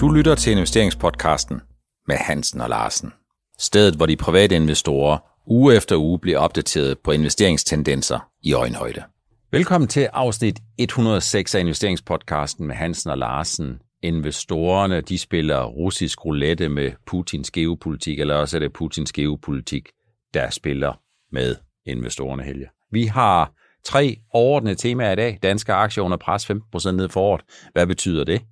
Du lytter til investeringspodcasten med Hansen og Larsen. Stedet, hvor de private investorer uge efter uge bliver opdateret på investeringstendenser i øjenhøjde. Velkommen til afsnit 106 af investeringspodcasten med Hansen og Larsen. Investorerne, de spiller russisk roulette med Putins geopolitik, eller også er det Putins geopolitik, der spiller med investorerne, Helge. Vi har tre overordnede temaer i dag. Danske aktier under pres 15% ned for året. Hvad betyder det?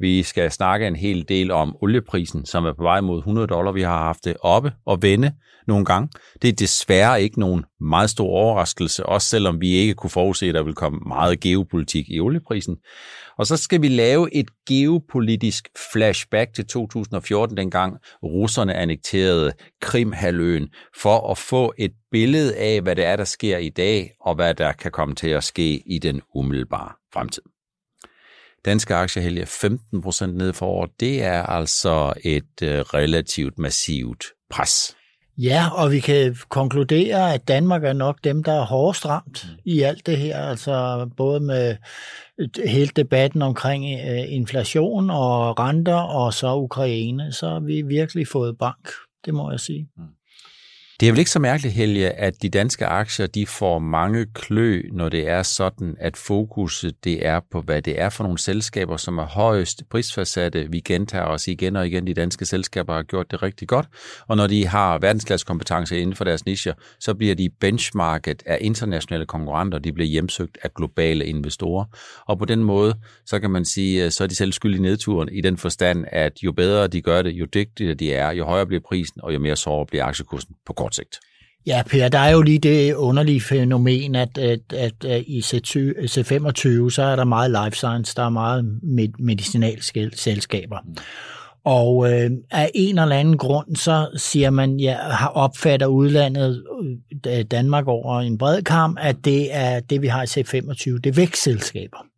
Vi skal snakke en hel del om olieprisen, som er på vej mod 100 dollar. Vi har haft det oppe og vende nogle gange. Det er desværre ikke nogen meget stor overraskelse, også selvom vi ikke kunne forudse, at der vil komme meget geopolitik i olieprisen. Og så skal vi lave et geopolitisk flashback til 2014, dengang russerne annekterede Krimhaløen, for at få et billede af, hvad det er, der sker i dag, og hvad der kan komme til at ske i den umiddelbare fremtid. Danske aktier 15 procent ned for året. Det er altså et øh, relativt massivt pres. Ja, og vi kan konkludere, at Danmark er nok dem, der er hårdest ramt mm. i alt det her. Altså både med hele debatten omkring øh, inflation og renter og så Ukraine, så har vi virkelig fået bank, det må jeg sige. Mm. Det er vel ikke så mærkeligt, Helge, at de danske aktier de får mange klø, når det er sådan, at fokuset det er på, hvad det er for nogle selskaber, som er højst prisfastsatte. Vi gentager os igen og igen, de danske selskaber har gjort det rigtig godt, og når de har verdensklasse kompetencer inden for deres nischer, så bliver de benchmarket af internationale konkurrenter, de bliver hjemsøgt af globale investorer, og på den måde, så kan man sige, øh, så er de selv skyld i nedturen i den forstand, at jo bedre de gør det, jo dygtigere de er, jo højere bliver prisen, og jo mere sårbar bliver aktiekursen på kort sigt. Ja, Per, der er jo lige det underlige fænomen, at, at, at, i C25, så er der meget life science, der er meget medicinalske selskaber. Og øh, af en eller anden grund, så siger man, ja, har opfatter udlandet øh, Danmark over en bred kamp, at det er det, vi har i C25, det er vækstselskaber.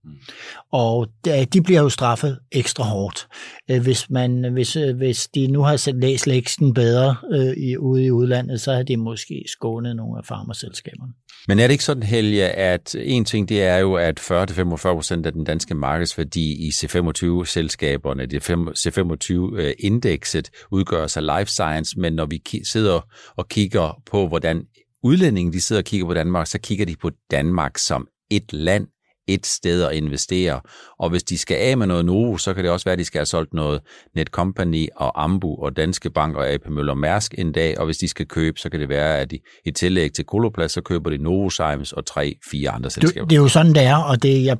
Og de bliver jo straffet ekstra hårdt. Øh, hvis, man, hvis, øh, hvis de nu har læst leksten bedre øh, i, ude i udlandet, så har de måske skånet nogle af farmerselskaberne. Men er det ikke sådan, Helge, at en ting det er jo, at 40-45 procent af den danske markedsværdi i C25-selskaberne, det C25-indekset, udgør sig life science, men når vi sidder og kigger på, hvordan udlændingen de sidder og kigger på Danmark, så kigger de på Danmark som et land, et sted at investere. Og hvis de skal af med noget nu, så kan det også være, at de skal have solgt noget Netcompany og Ambu og Danske Bank og AP Møller Mærsk en dag. Og hvis de skal købe, så kan det være, at de i tillæg til Koloplast, så køber de Novozymes og tre, fire andre selskaber. Det er jo sådan, det er, og det, jeg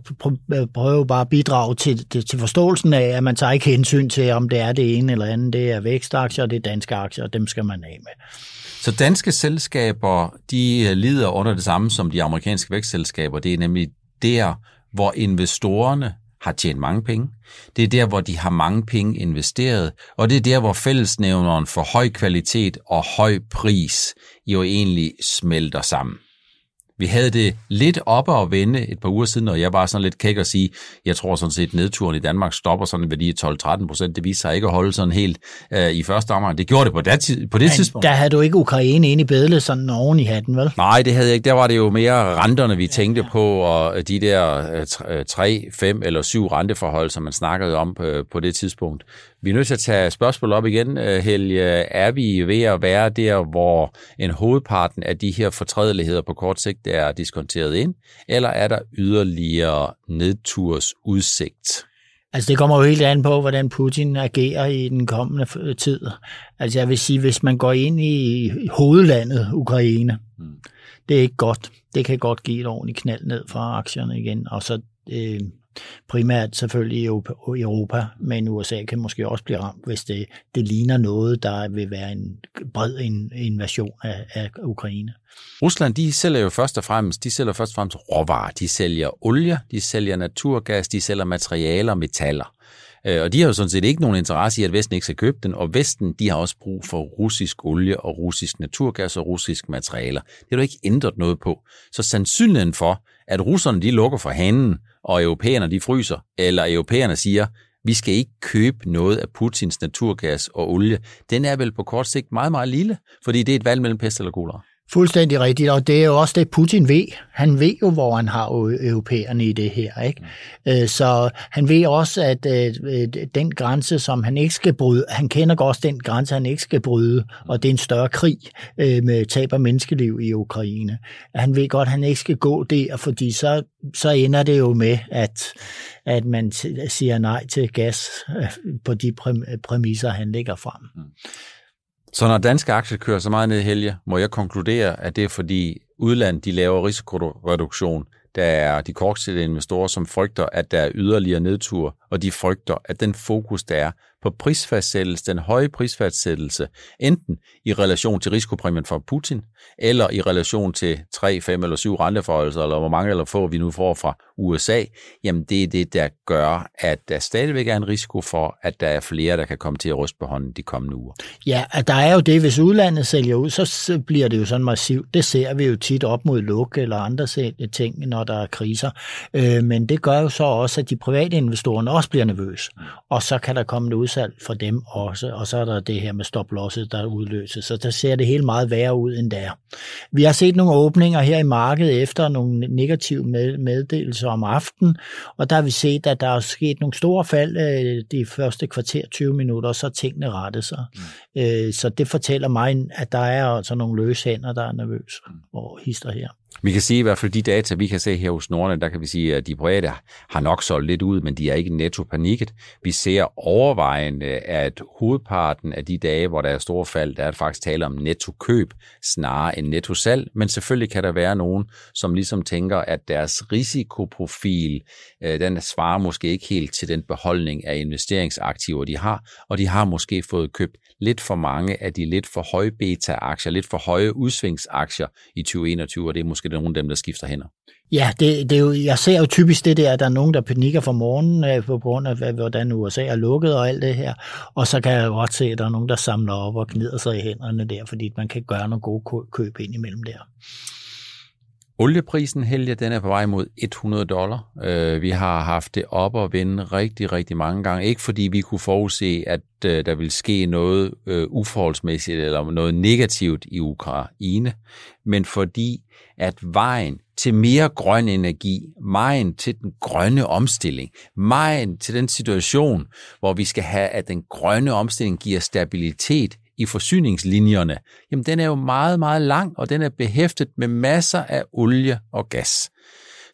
prøver bare at bidrage til, til, til forståelsen af, at man tager ikke hensyn til, om det er det ene eller andet. Det er vækstaktier, det er danske aktier, og dem skal man af med. Så danske selskaber, de lider under det samme som de amerikanske vækstselskaber. Det er nemlig der, hvor investorerne har tjent mange penge. Det er der, hvor de har mange penge investeret, og det er der, hvor fællesnævneren for høj kvalitet og høj pris jo egentlig smelter sammen. Vi havde det lidt oppe og vende et par uger siden, og jeg var sådan lidt kæk at sige, jeg tror sådan set, at nedturen i Danmark stopper sådan værdi af 12-13 procent. Det viser sig ikke at holde sådan helt uh, i første omgang. Det gjorde det på det, på det Men tidspunkt. der havde du ikke Ukraine inde i billedet sådan oven i hatten, vel? Nej, det havde jeg ikke. Der var det jo mere renterne, vi tænkte ja, ja. på, og de der 3, 5 eller 7 renteforhold, som man snakkede om på, på det tidspunkt. Vi er nødt til at tage spørgsmål op igen, øh, Helge. Er vi ved at være der, hvor en hovedparten af de her fortrædeligheder på kort sigt er diskonteret ind, eller er der yderligere nedturs udsigt? Altså det kommer jo helt an på, hvordan Putin agerer i den kommende tid. Altså jeg vil sige, hvis man går ind i hovedlandet Ukraine, mm. det er ikke godt. Det kan godt give et ordentligt knald ned fra aktierne igen, og så øh, primært selvfølgelig i Europa, men USA kan måske også blive ramt, hvis det, det ligner noget, der vil være en bred invasion af, af Ukraine. Rusland, de sælger jo først og fremmest, de sælger først og fremmest råvarer. De sælger olie, de sælger naturgas, de sælger materialer og metaller. Øh, og de har jo sådan set ikke nogen interesse i, at Vesten ikke skal købe den, og Vesten de har også brug for russisk olie og russisk naturgas og russisk materialer. Det har du ikke ændret noget på. Så sandsynligheden for, at russerne de lukker for hanen, og europæerne de fryser, eller europæerne siger, vi skal ikke købe noget af Putins naturgas og olie, den er vel på kort sigt meget, meget lille, fordi det er et valg mellem pest eller kolera. Fuldstændig rigtigt, og det er jo også det, Putin ved. Han ved jo, hvor han har europæerne i det her. Ikke? Mm. Så han ved også, at den grænse, som han ikke skal bryde, han kender godt den grænse, han ikke skal bryde, og det er en større krig med tab af menneskeliv i Ukraine. Han ved godt, at han ikke skal gå der, fordi så, så ender det jo med, at, at man siger nej til gas på de præmisser, han lægger frem. Så når danske aktier kører så meget ned i helge, må jeg konkludere, at det er fordi udlandet de laver risikoreduktion. Der er de kortsigtede investorer, som frygter, at der er yderligere nedtur, og de frygter, at den fokus, der er på prisfastsættelse, den høje prisfastsættelse, enten i relation til risikopræmien fra Putin, eller i relation til 3, 5 eller 7 renteforholdelser, eller hvor mange eller få vi nu får fra USA, jamen det er det, der gør, at der stadigvæk er en risiko for, at der er flere, der kan komme til at ryste på hånden de kommende uger. Ja, at der er jo det, hvis udlandet sælger ud, så bliver det jo sådan massivt. Det ser vi jo tit op mod luk eller andre ting, når der er kriser. Øh, men det gør jo så også, at de private investorer også bliver nervøse, og så kan der komme noget udsalg for dem også, og så er der det her med stop-losset, der udløses. Så der ser det hele meget værre ud, end det er. Vi har set nogle åbninger her i markedet efter nogle negative meddelelser om aftenen, og der har vi set, at der er sket nogle store fald øh, de første kvarter 20 minutter, og så tingene rettet sig. Mm. Så det fortæller mig, at der er altså nogle løse hænder, der er nervøse og hister her. Vi kan sige i hvert fald de data, vi kan se her hos Nordnet, der kan vi sige, at de private har nok solgt lidt ud, men de er ikke netto panikket. Vi ser overvejende, at hovedparten af de dage, hvor der er store fald, der er faktisk tale om netto køb snarere end netto salg, men selvfølgelig kan der være nogen, som ligesom tænker, at deres risikoprofil, øh, den svarer måske ikke helt til den beholdning af investeringsaktiver, de har, og de har måske fået købt lidt for mange af de lidt for høje beta-aktier, lidt for høje udsvingsaktier i 2021, og det er måske nogle af dem, der skifter hænder. Ja, det, det er jo, jeg ser jo typisk det der, at der er nogen, der panikker for morgenen øh, på grund af, hvordan USA er lukket og alt det her. Og så kan jeg godt se, at der er nogen, der samler op og gnider sig i hænderne der, fordi man kan gøre nogle gode køb ind imellem der. Olieprisen, Helge, den er på vej mod 100 dollar. Øh, vi har haft det op og vende rigtig, rigtig mange gange. Ikke fordi vi kunne forudse, at øh, der vil ske noget øh, uforholdsmæssigt eller noget negativt i Ukraine, men fordi at vejen til mere grøn energi, vejen til den grønne omstilling, vejen til den situation, hvor vi skal have, at den grønne omstilling giver stabilitet i forsyningslinjerne, jamen den er jo meget, meget lang, og den er behæftet med masser af olie og gas.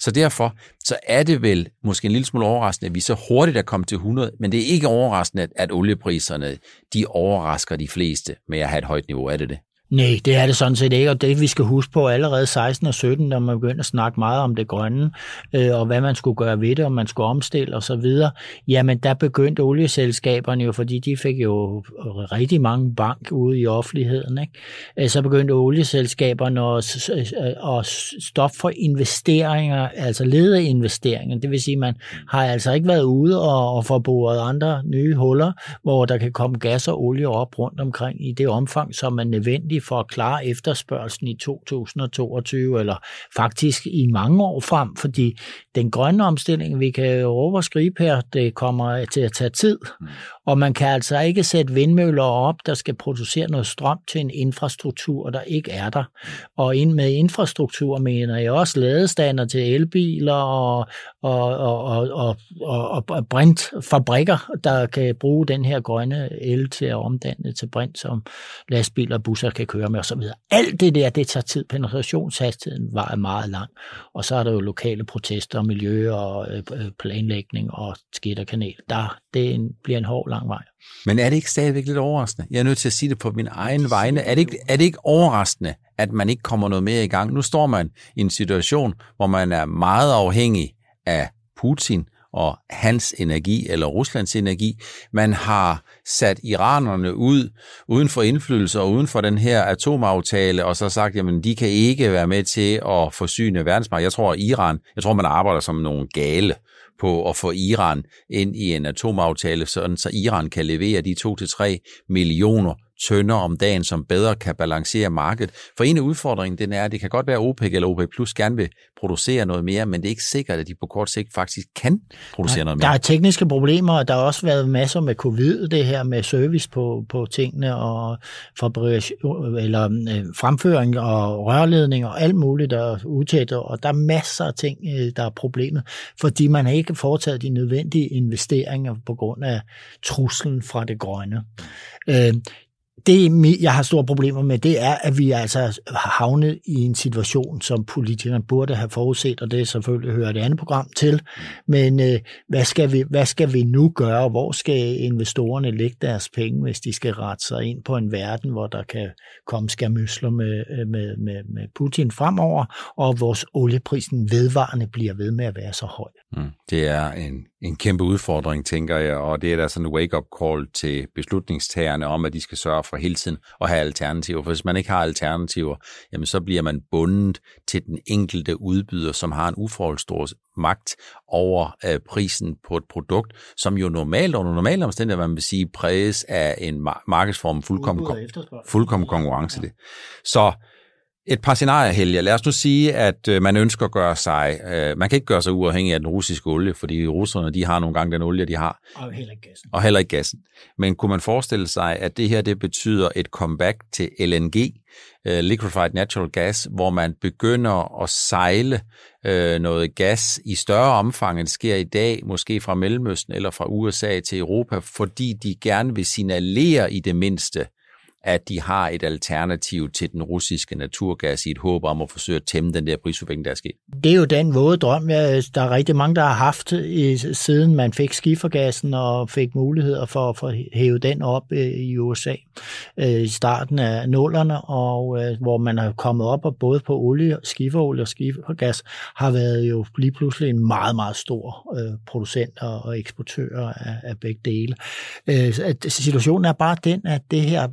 Så derfor så er det vel måske en lille smule overraskende, at vi så hurtigt er kommet til 100, men det er ikke overraskende, at oliepriserne de overrasker de fleste med at have et højt niveau. Er det det? Nej, det er det sådan set ikke, og det vi skal huske på allerede 16 og 17, når man begynder at snakke meget om det grønne, øh, og hvad man skulle gøre ved det, om man skulle omstille og så videre, jamen der begyndte olieselskaberne jo, fordi de fik jo rigtig mange bank ude i offentligheden, ikke? Øh, så begyndte olieselskaberne at, øh, at stoppe for investeringer, altså lede investeringer, det vil sige, man har altså ikke været ude og, og forboret andre nye huller, hvor der kan komme gas og olie op rundt omkring i det omfang, som er nødvendigt nødvendig for at klare efterspørgselen i 2022, eller faktisk i mange år frem, fordi den grønne omstilling, vi kan overskrive her, det kommer til at tage tid. Mm og man kan altså ikke sætte vindmøller op, der skal producere noget strøm til en infrastruktur, der ikke er der. Og ind med infrastruktur mener jeg også ladestander til elbiler og, og, og, og, og, og, og brintfabrikker, der kan bruge den her grønne el til at omdanne til brint, som lastbiler og busser kan køre med osv. Alt det der, det tager tid. Penetrationshastigheden var meget lang. Og så er der jo lokale protester, miljø og øh, planlægning og planlægning og skitterkanal. Der, det en, bliver en hård lang vej. Men er det ikke stadigvæk lidt overraskende? Jeg er nødt til at sige det på min egen vegne. Er det ikke, er det ikke overraskende, at man ikke kommer noget mere i gang? Nu står man i en situation, hvor man er meget afhængig af Putin og hans energi, eller Ruslands energi. Man har sat iranerne ud uden for indflydelse og uden for den her atomaftale, og så sagt, jamen de kan ikke være med til at forsyne verdensmarkedet. Jeg tror, at Iran, jeg tror, man arbejder som nogle gale på at få Iran ind i en atomaftale, sådan så Iran kan levere de 2-3 millioner tønder om dagen, som bedre kan balancere markedet. For en af udfordringen, den er, at det kan godt være, at OPEC eller OPEC Plus gerne vil producere noget mere, men det er ikke sikkert, at de på kort sigt faktisk kan producere der, noget mere. Der er tekniske problemer, og der har også været masser med covid, det her med service på, på tingene, og eller, øh, fremføring og rørledning og alt muligt, der er utæt, og der er masser af ting, øh, der er problemet, fordi man har ikke foretaget de nødvendige investeringer på grund af truslen fra det grønne. Øh, det, jeg har store problemer med, det er, at vi altså har havnet i en situation, som politikerne burde have forudset, og det er selvfølgelig hører det andet program til. Men øh, hvad, skal vi, hvad skal vi nu gøre? Hvor skal investorerne lægge deres penge, hvis de skal rette sig ind på en verden, hvor der kan komme skærmysler med, øh, med, med, med Putin fremover, og vores olieprisen vedvarende bliver ved med at være så høj? Mm. Det er en, en kæmpe udfordring, tænker jeg, og det er da sådan en wake-up call til beslutningstagerne om, at de skal sørge for hele tiden at have alternativer. For hvis man ikke har alternativer, jamen så bliver man bundet til den enkelte udbyder, som har en uforholdstor magt over øh, prisen på et produkt, som jo normalt, under normale omstændigheder, man vil sige, præges af en markedsform fuldkommen, fuldkommen konkurrence. Ja. Så et par scenarier, Helge. Lad os nu sige, at øh, man ønsker at gøre sig... Øh, man kan ikke gøre sig uafhængig af den russiske olie, fordi russerne de har nogle gange den olie, de har. Og heller ikke gassen. Og heller ikke gassen. Men kunne man forestille sig, at det her det betyder et comeback til LNG, øh, Liquefied Natural Gas, hvor man begynder at sejle øh, noget gas i større omfang, end sker i dag, måske fra Mellemøsten eller fra USA til Europa, fordi de gerne vil signalere i det mindste, at de har et alternativ til den russiske naturgas i et håb om at forsøge at tæmme den der prisudvikling, der er sket? Det er jo den våde drøm, jeg, der er rigtig mange, der har haft, siden man fik skifergassen og fik muligheder for, for at hæve den op øh, i USA øh, i starten af nullerne, og øh, hvor man er kommet op og både på olie, skiferolie og skifergas har været jo lige pludselig en meget, meget stor producent og eksportør af, af begge dele. situationen er bare den, at det her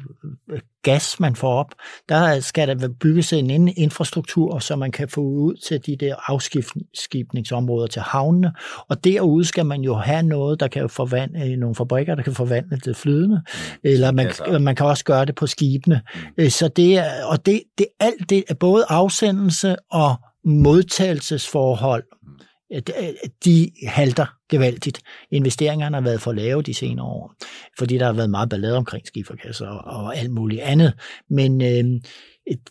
gas, man får op, der skal der bygges en infrastruktur, så man kan få ud til de der afskibningsområder til havnene, og derude skal man jo have noget, der kan forvandle, nogle fabrikker, der kan forvandle det flydende, mm. eller man, man kan også gøre det på skibene. Mm. Øh, så det er, og det, det, alt det er både afsendelse og modtagelsesforhold, Øh, de halter gevaldigt. Investeringerne har været for lave de senere år, fordi der har været meget ballade omkring skiferkasser og, og alt muligt andet. Men øh,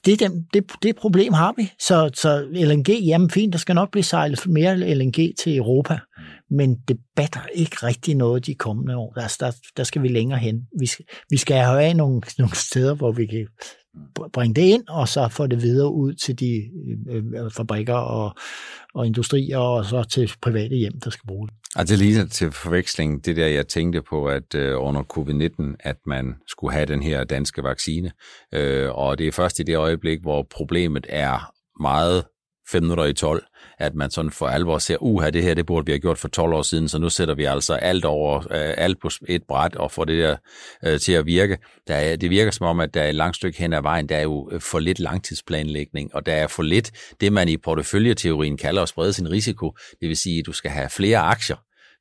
det, det, det, det problem har vi. Så, så LNG, jamen fint, der skal nok blive sejlet mere LNG til Europa, mm men det batter ikke rigtig noget de kommende år. Der, der, der skal vi længere hen. Vi skal, vi skal have af nogle, nogle steder, hvor vi kan bringe det ind, og så få det videre ud til de øh, øh, øh, fabrikker og, og industrier, og så til private hjem, der skal bruge det. Og det ligner til forveksling, det der jeg tænkte på, at øh, under covid-19, at man skulle have den her danske vaccine, øh, og det er først i det øjeblik, hvor problemet er meget 5 minutter i 12, at man sådan for alvor ser, uha, det her, det burde vi have gjort for 12 år siden, så nu sætter vi altså alt over, øh, alt på et bræt og får det der øh, til at virke. Der er, det virker som om, at der er et langt stykke hen ad vejen, der er jo øh, for lidt langtidsplanlægning, og der er for lidt det, man i porteføljeteorien kalder at sprede sin risiko. Det vil sige, at du skal have flere aktier,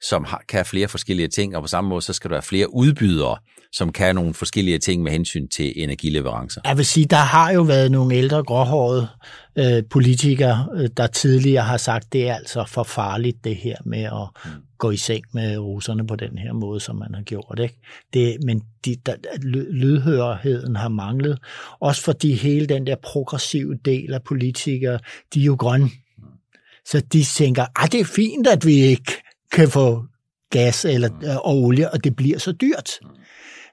som har, kan flere forskellige ting, og på samme måde, så skal der være flere udbydere, som kan nogle forskellige ting med hensyn til energileverancer. Jeg vil sige, der har jo været nogle ældre gråhårede øh, politikere, øh, der tidligere har sagt, det er altså for farligt det her med at mm. gå i seng med russerne på den her måde, som man har gjort. Ikke? Det, men de, der, lydhørigheden har manglet, også fordi hele den der progressive del af politikere, de er jo grønne. Så de tænker, at det er fint, at vi ikke kan få gas eller mm. og olie, og det bliver så dyrt.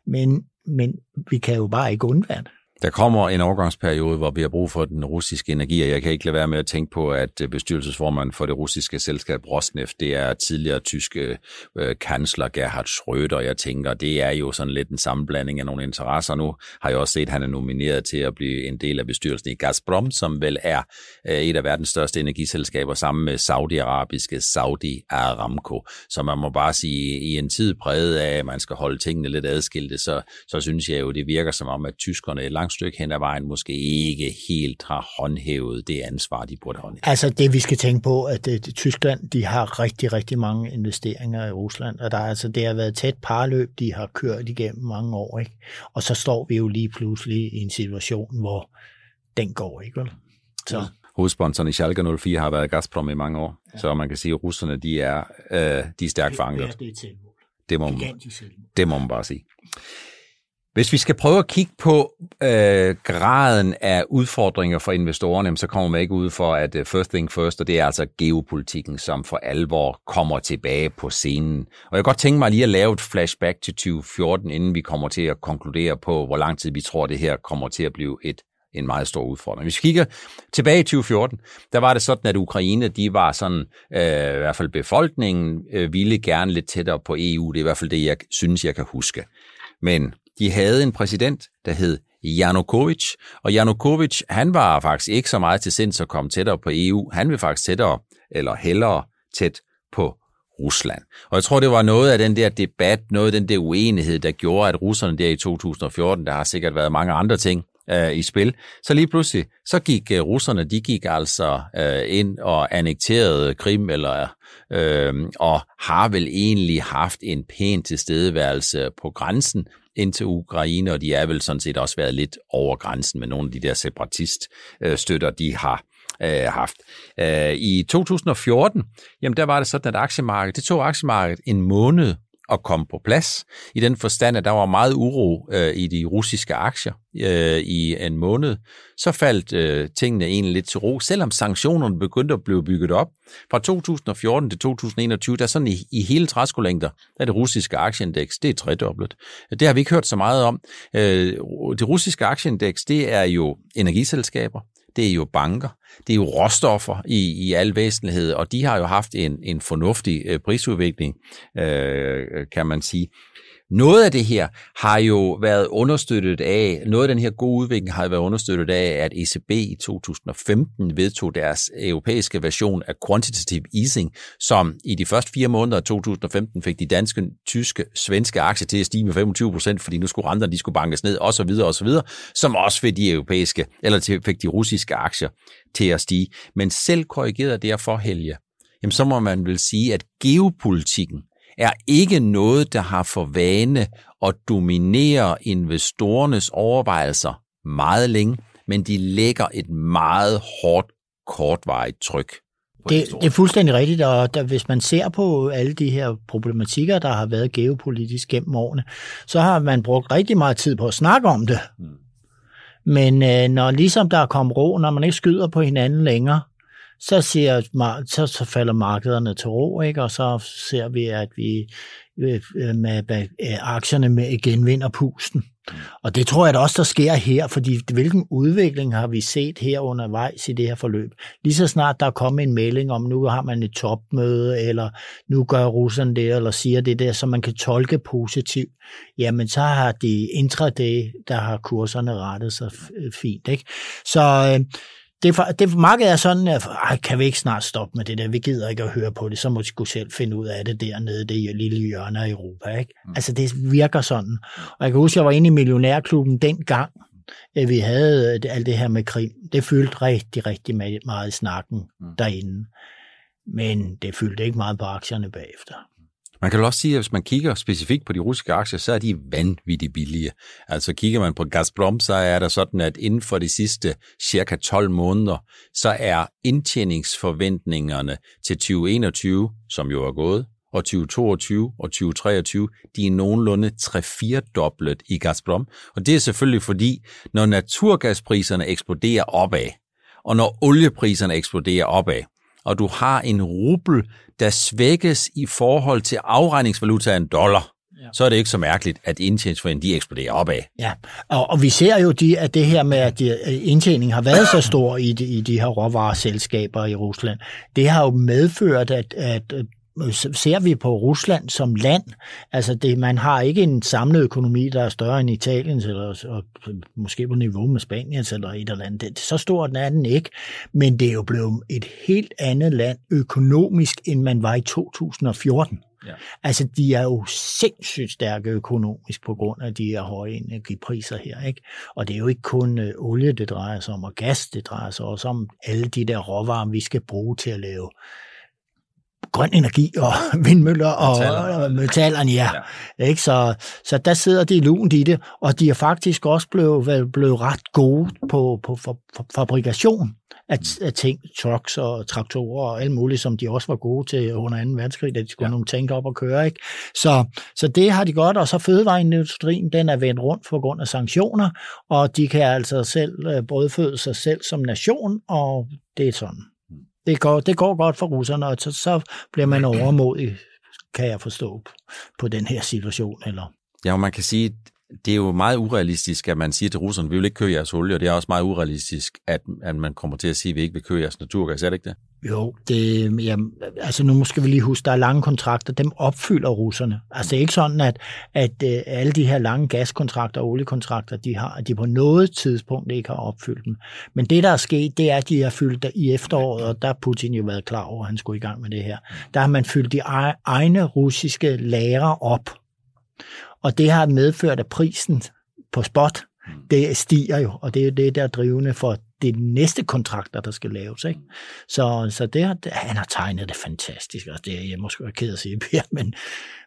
Men, men vi kan jo bare ikke undvære det. Der kommer en overgangsperiode, hvor vi har brug for den russiske energi, og jeg kan ikke lade være med at tænke på, at øh, bestyrelsesformanden for det russiske selskab Rosneft, det er tidligere tyske øh, kansler Gerhard Schröder. Jeg tænker, det er jo sådan lidt en sammenblanding af nogle interesser. Nu har jeg også set, at han er nomineret til at blive en del af bestyrelsen i Gazprom, som vel er øh, et af verdens største energiselskaber, sammen med saudiarabiske Saudi Aramco. Så man må bare sige, i en tid præget af, at man skal holde tingene lidt adskilte, så, så synes jeg jo, det virker som om, at tyskerne langt langt stykke hen ad vejen måske ikke helt har håndhævet det ansvar, de burde håndhæve. Altså det, vi skal tænke på, at det, det, Tyskland, de har rigtig, rigtig mange investeringer i Rusland, og der, altså, det har været tæt parløb, de har kørt igennem mange år, ikke? og så står vi jo lige pludselig i en situation, hvor den går, ikke vel? Så. Hovedsponsoren i Schalke 04 har været Gazprom i mange år, ja. så man kan sige, at russerne de er, øh, de er stærkt fanget. Det, det, det, må man, det må man bare sige. Hvis vi skal prøve at kigge på øh, graden af udfordringer for investorerne, så kommer man ikke ud for, at øh, first thing first, og det er altså geopolitikken, som for alvor kommer tilbage på scenen. Og jeg kan godt tænke mig lige at lave et flashback til 2014, inden vi kommer til at konkludere på, hvor lang tid vi tror, det her kommer til at blive et en meget stor udfordring. Hvis vi kigger tilbage i 2014, der var det sådan, at Ukraine, de var sådan, øh, i hvert fald befolkningen, øh, ville gerne lidt tættere på EU. Det er i hvert fald det, jeg synes, jeg kan huske. Men de havde en præsident, der hed Janukovic, og Janukovic, han var faktisk ikke så meget til sinds at komme tættere på EU. Han vil faktisk tættere, eller hellere tæt på Rusland. Og jeg tror, det var noget af den der debat, noget af den der uenighed, der gjorde, at russerne der i 2014, der har sikkert været mange andre ting, øh, i spil. Så lige pludselig, så gik øh, russerne, de gik altså øh, ind og annekterede Krim, eller, øh, og har vel egentlig haft en pæn tilstedeværelse på grænsen ind til Ukraine, og de er vel sådan set også været lidt over grænsen med nogle af de der separatiststøtter, de har øh, haft. Øh, I 2014, jamen der var det sådan, at aktiemarkedet, det tog aktiemarkedet en måned at komme på plads, i den forstand, at der var meget uro øh, i de russiske aktier øh, i en måned. Så faldt øh, tingene egentlig lidt til ro, selvom sanktionerne begyndte at blive bygget op. Fra 2014 til 2021, der sådan i, i hele træskolængder, der er det russiske aktieindeks, det er tredoblet. Det har vi ikke hørt så meget om. Øh, det russiske aktieindeks, det er jo energiselskaber, det er jo banker, det er jo råstoffer i, i al væsentlighed, og de har jo haft en, en fornuftig øh, prisudvikling, øh, kan man sige. Noget af det her har jo været understøttet af, noget af den her gode udvikling har været understøttet af, at ECB i 2015 vedtog deres europæiske version af quantitative easing, som i de første fire måneder af 2015 fik de danske, tyske, svenske aktier til at stige med 25 procent, fordi nu skulle renterne de skulle bankes ned, osv. osv., som også fik de europæiske, eller fik de russiske aktier til at stige. Men selv korrigeret derfor, Helge, jamen så må man vel sige, at geopolitikken er ikke noget, der har for vane at dominere investorernes overvejelser meget længe, men de lægger et meget hårdt, kortvarigt tryk. Det, det er fuldstændig rigtigt, og der, hvis man ser på alle de her problematikker, der har været geopolitisk gennem årene, så har man brugt rigtig meget tid på at snakke om det. Mm. Men øh, når ligesom der er kommet ro, når man ikke skyder på hinanden længere, så, siger, så, så falder markederne til ro, ikke? og så ser vi, at vi øh, øh, med, med aktierne med genvinder pusten. Og det tror jeg da også, der sker her, fordi hvilken udvikling har vi set her undervejs i det her forløb? Lige så snart der er kommet en melding om, nu har man et topmøde, eller nu gør russerne det, eller siger det der, som man kan tolke positivt, jamen så har de intraday, der har kurserne rettet sig fint. Ikke? Så øh, det, det markedet er sådan, at ej, kan vi ikke snart stoppe med det der, vi gider ikke at høre på det, så må vi selv finde ud af det dernede, det lille hjørne af Europa. Ikke? Mm. Altså det virker sådan. Og jeg kan huske, at jeg var inde i Millionærklubben dengang, at vi havde alt det her med Krim. Det fyldte rigtig, rigtig meget i snakken mm. derinde. Men det fyldte ikke meget på aktierne bagefter. Man kan også sige, at hvis man kigger specifikt på de russiske aktier, så er de vanvittigt billige. Altså kigger man på Gazprom, så er der sådan, at inden for de sidste cirka 12 måneder, så er indtjeningsforventningerne til 2021, som jo er gået, og 2022 og 2023, de er nogenlunde 3-4 doblet i Gazprom. Og det er selvfølgelig fordi, når naturgaspriserne eksploderer opad, og når oliepriserne eksploderer opad, og du har en rubel, der svækkes i forhold til afregningsvalutaen dollar, ja. så er det ikke så mærkeligt, at indtjeningsforeningen de eksploderer opad. Ja, og, og vi ser jo, de, at det her med, at indtjeningen har været så stor i de, i de her råvareselskaber i Rusland, det har jo medført, at, at ser vi på Rusland som land, altså det, man har ikke en samlet økonomi, der er større end Italiens, eller og måske på niveau med Spaniens eller et eller andet. Det, så stort er den ikke, men det er jo blevet et helt andet land økonomisk, end man var i 2014. Ja. Altså, de er jo sindssygt stærke økonomisk på grund af de her høje energipriser her. Ikke? Og det er jo ikke kun øh, olie, det drejer sig om, og gas, det drejer sig også om alle de der råvarer, vi skal bruge til at lave grøn energi og vindmøller og metallerne, metallerne ja. ja. Ikke? Så, så der sidder de lunt i det, og de er faktisk også blevet, blevet ret gode på, på for, for, fabrikation af, af ting, trucks og traktorer og alt muligt, som de også var gode til under 2. verdenskrig, da de skulle ja. have nogle tænker op og køre. Ikke? Så, så det har de godt, og så fødevareindustrien, den er vendt rundt på grund af sanktioner, og de kan altså selv øh, brødføde sig selv som nation, og det er sådan. Det går, det går godt for russerne, og så, så bliver man overmodig, kan jeg forstå, på den her situation. Eller? Ja, og man kan sige, det er jo meget urealistisk, at man siger til russerne, vi vil ikke købe jeres olie, og det er også meget urealistisk, at, at man kommer til at sige, at vi ikke vil købe jeres naturgas, er det ikke det? Jo, det, ja, altså nu skal vi lige huske, der er lange kontrakter, dem opfylder russerne. Altså det er ikke sådan, at, at øh, alle de her lange gaskontrakter og oliekontrakter, de har, at de på noget tidspunkt ikke har opfyldt dem. Men det, der er sket, det er, at de har fyldt i efteråret, og der har Putin jo været klar over, at han skulle i gang med det her. Der har man fyldt de e-, egne russiske lager op. Og det har medført, at prisen på spot, det stiger jo, og det er jo det, der er drivende for det næste kontrakter, der skal laves. Ikke? Så, så det, har, han har tegnet det fantastisk, og det er jeg måske være ked at sige, Per, men,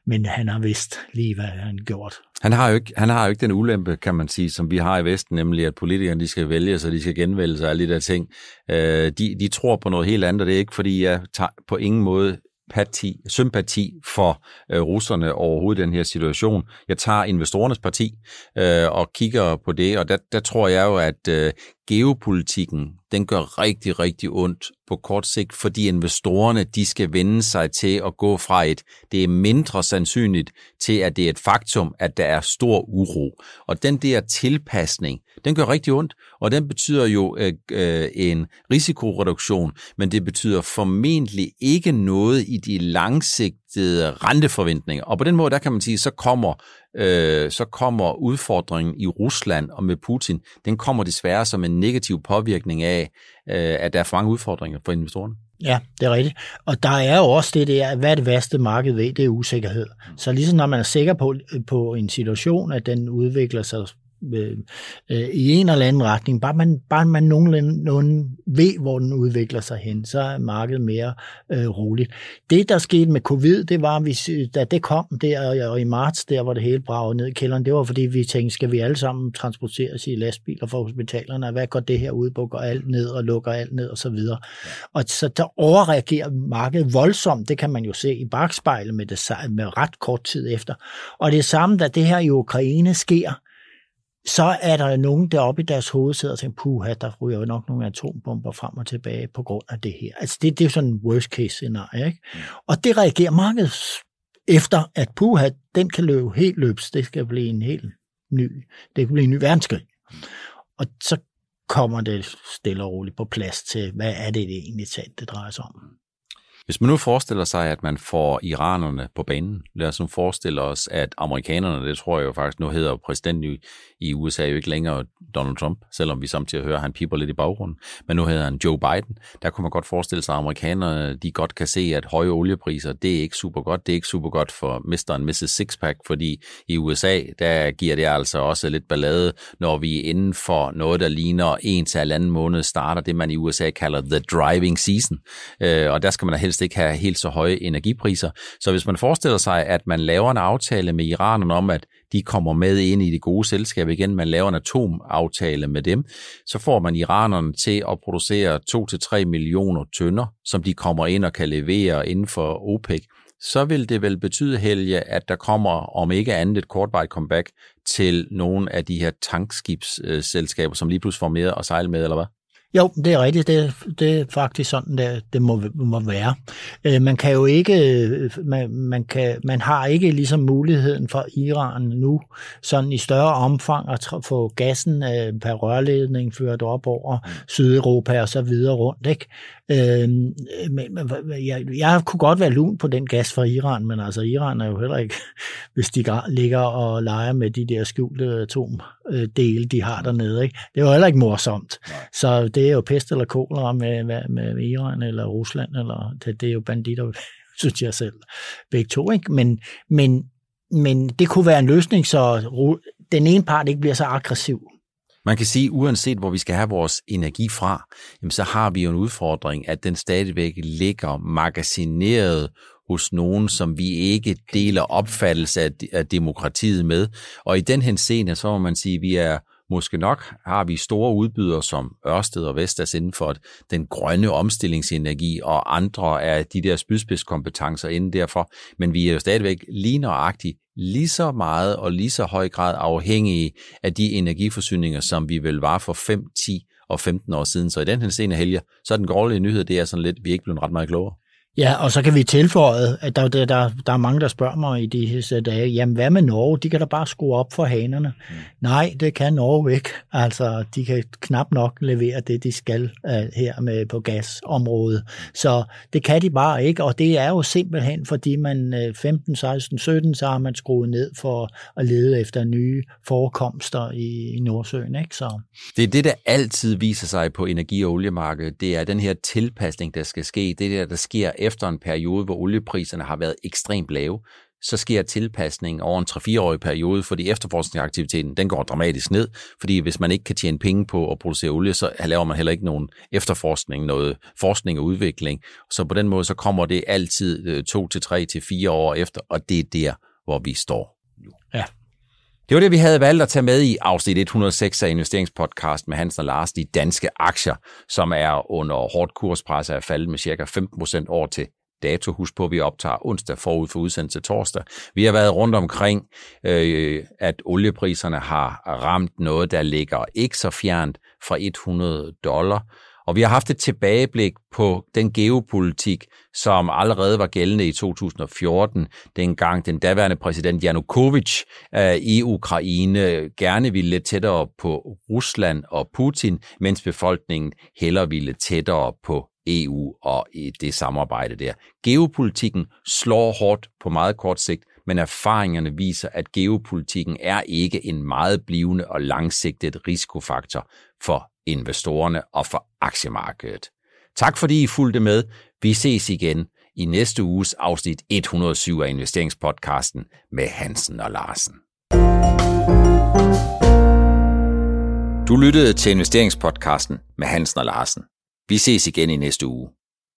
men han har vidst lige, hvad han har gjort. Han har, jo ikke, han har jo ikke den ulempe, kan man sige, som vi har i Vesten, nemlig at politikerne de skal vælge sig, de skal genvælge sig, alle de der ting. Øh, de, de tror på noget helt andet, og det er ikke, fordi jeg tager på ingen måde sympati, sympati for øh, russerne overhovedet den her situation. Jeg tager investorernes parti øh, og kigger på det, og der, der tror jeg jo, at øh, geopolitikken, den gør rigtig, rigtig ondt på kort sigt, fordi investorerne, de skal vende sig til at gå fra et, det er mindre sandsynligt, til at det er et faktum, at der er stor uro. Og den der tilpasning, den gør rigtig ondt, og den betyder jo øh, øh, en risikoreduktion, men det betyder formentlig ikke noget i de langsigtede renteforventninger. Og på den måde, der kan man sige, så kommer øh, så kommer udfordringen i Rusland og med Putin, den kommer desværre som en negativ påvirkning af, øh, at der er for mange udfordringer for investorerne. Ja, det er rigtigt. Og der er jo også det der, hvad det værste marked ved, det er usikkerhed. Så ligesom når man er sikker på, på en situation, at den udvikler sig øh, øh, i en eller anden retning. Bare man, bare man nogenlunde nogen ved, hvor den udvikler sig hen, så er markedet mere øh, roligt. Det, der skete med covid, det var, hvis, da det kom der og i marts, der hvor det hele bragede ned i kælderen, det var fordi, vi tænkte, skal vi alle sammen transporteres i lastbiler fra hospitalerne? Hvad går det her ud på? Går alt ned og lukker alt ned og så videre. Og så der overreagerer markedet voldsomt. Det kan man jo se i bagspejlet med, det, med ret kort tid efter. Og det samme, da det her i Ukraine sker, så er der nogen deroppe i deres hoved sidder og tænker, puha, der ryger jo nok nogle atombomber frem og tilbage på grund af det her. Altså det, det er sådan en worst case scenarie. Ikke? Mm. Og det reagerer markedet efter, at puha, den kan løbe helt løbs. Det skal blive en helt ny, det kan blive en ny verdenskrig. Mm. Og så kommer det stille og roligt på plads til, hvad er det, det egentlig talt, det drejer sig om. Hvis man nu forestiller sig, at man får iranerne på banen, lad os nu forestille os, at amerikanerne, det tror jeg jo faktisk nu hedder præsidenten i, i USA jo ikke længere Donald Trump, selvom vi samtidig hører, at han piper lidt i baggrunden, men nu hedder han Joe Biden. Der kunne man godt forestille sig, at amerikanerne, de godt kan se, at høje oliepriser, det er ikke super godt. Det er ikke super godt for Mr. and Mrs. Sixpack, fordi i USA, der giver det altså også lidt ballade, når vi inden for noget, der ligner en til anden måned, starter det, man i USA kalder the driving season. Øh, og der skal man have helst ikke have helt så høje energipriser. Så hvis man forestiller sig, at man laver en aftale med iranerne om, at de kommer med ind i det gode selskab igen, man laver en atomaftale med dem, så får man iranerne til at producere 2-3 millioner tønder, som de kommer ind og kan levere inden for OPEC så vil det vel betyde, Helge, at der kommer, om ikke andet, et kortvarigt comeback til nogle af de her tankskibsselskaber, som lige pludselig får mere at sejle med, eller hvad? Jo, det er rigtigt. Det, det er faktisk sådan, det, det må, må være. Øh, man kan jo ikke, øh, man, man, kan, man har ikke ligesom muligheden for Iran nu, sådan i større omfang at få gassen øh, per rørledning ført op over Sydeuropa og så videre rundt. Ikke? Øh, men, jeg, jeg kunne godt være lun på den gas fra Iran, men altså Iran er jo heller ikke, hvis de ligger og leger med de der skjulte atomdele, de har dernede. Ikke? Det er jo heller ikke morsomt. Nej. Så det er jo pest eller kolera med, med, med Iran eller Rusland, eller det, det er jo banditter synes jeg selv. Begge to, ikke? Men, men, men det kunne være en løsning, så den ene part ikke bliver så aggressiv. Man kan sige, uanset hvor vi skal have vores energi fra, jamen så har vi jo en udfordring, at den stadigvæk ligger magasineret hos nogen, som vi ikke deler opfattelse af, af demokratiet med. Og i den henseende, så må man sige, at vi er måske nok har vi store udbydere som Ørsted og Vestas inden for den grønne omstillingsenergi, og andre af de der spydspidskompetencer inden derfor, men vi er jo stadigvæk lige nøjagtigt lige så meget og lige så høj grad afhængige af de energiforsyninger, som vi vel var for 5, 10 og 15 år siden. Så i den her henseende helge, så er den grålige nyhed, det er sådan lidt, vi er ikke blevet ret meget klogere. Ja, og så kan vi tilføje, at der, der, der, der er mange, der spørger mig i disse dage, jamen hvad med Norge? De kan da bare skrue op for hanerne. Mm. Nej, det kan Norge ikke. Altså, de kan knap nok levere det, de skal uh, her med på gasområdet. Så det kan de bare ikke, og det er jo simpelthen, fordi man uh, 15, 16, 17, så har man skruet ned for at lede efter nye forekomster i, i Nordsøen. Ikke? Så. Det er det, der altid viser sig på energi- og oliemarkedet. Det er den her tilpasning, der skal ske. Det der, der sker efter en periode, hvor oliepriserne har været ekstremt lave, så sker tilpasning over en 3-4-årig periode, fordi efterforskningsaktiviteten den går dramatisk ned, fordi hvis man ikke kan tjene penge på at producere olie, så laver man heller ikke nogen efterforskning, noget forskning og udvikling. Så på den måde, så kommer det altid øh, 2 til 3 til 4 år efter, og det er der, hvor vi står nu. Ja. Det var det, vi havde valgt at tage med i afsnit 106 af investeringspodcast med Hans og Lars, de danske aktier, som er under hårdt kurspres af faldet med cirka 15% over til dato. Husk på, at vi optager onsdag forud for udsendelse torsdag. Vi har været rundt omkring, øh, at oliepriserne har ramt noget, der ligger ikke så fjernt fra 100 dollar. Og vi har haft et tilbageblik på den geopolitik, som allerede var gældende i 2014, dengang den daværende præsident Janukovic øh, i Ukraine gerne ville lidt tættere på Rusland og Putin, mens befolkningen heller ville tættere på EU og i det samarbejde der. Geopolitikken slår hårdt på meget kort sigt, men erfaringerne viser, at geopolitikken er ikke en meget blivende og langsigtet risikofaktor for investorerne og for aktiemarkedet. Tak fordi I fulgte med. Vi ses igen i næste uges afsnit 107 af investeringspodcasten med Hansen og Larsen. Du lyttede til investeringspodcasten med Hansen og Larsen. Vi ses igen i næste uge.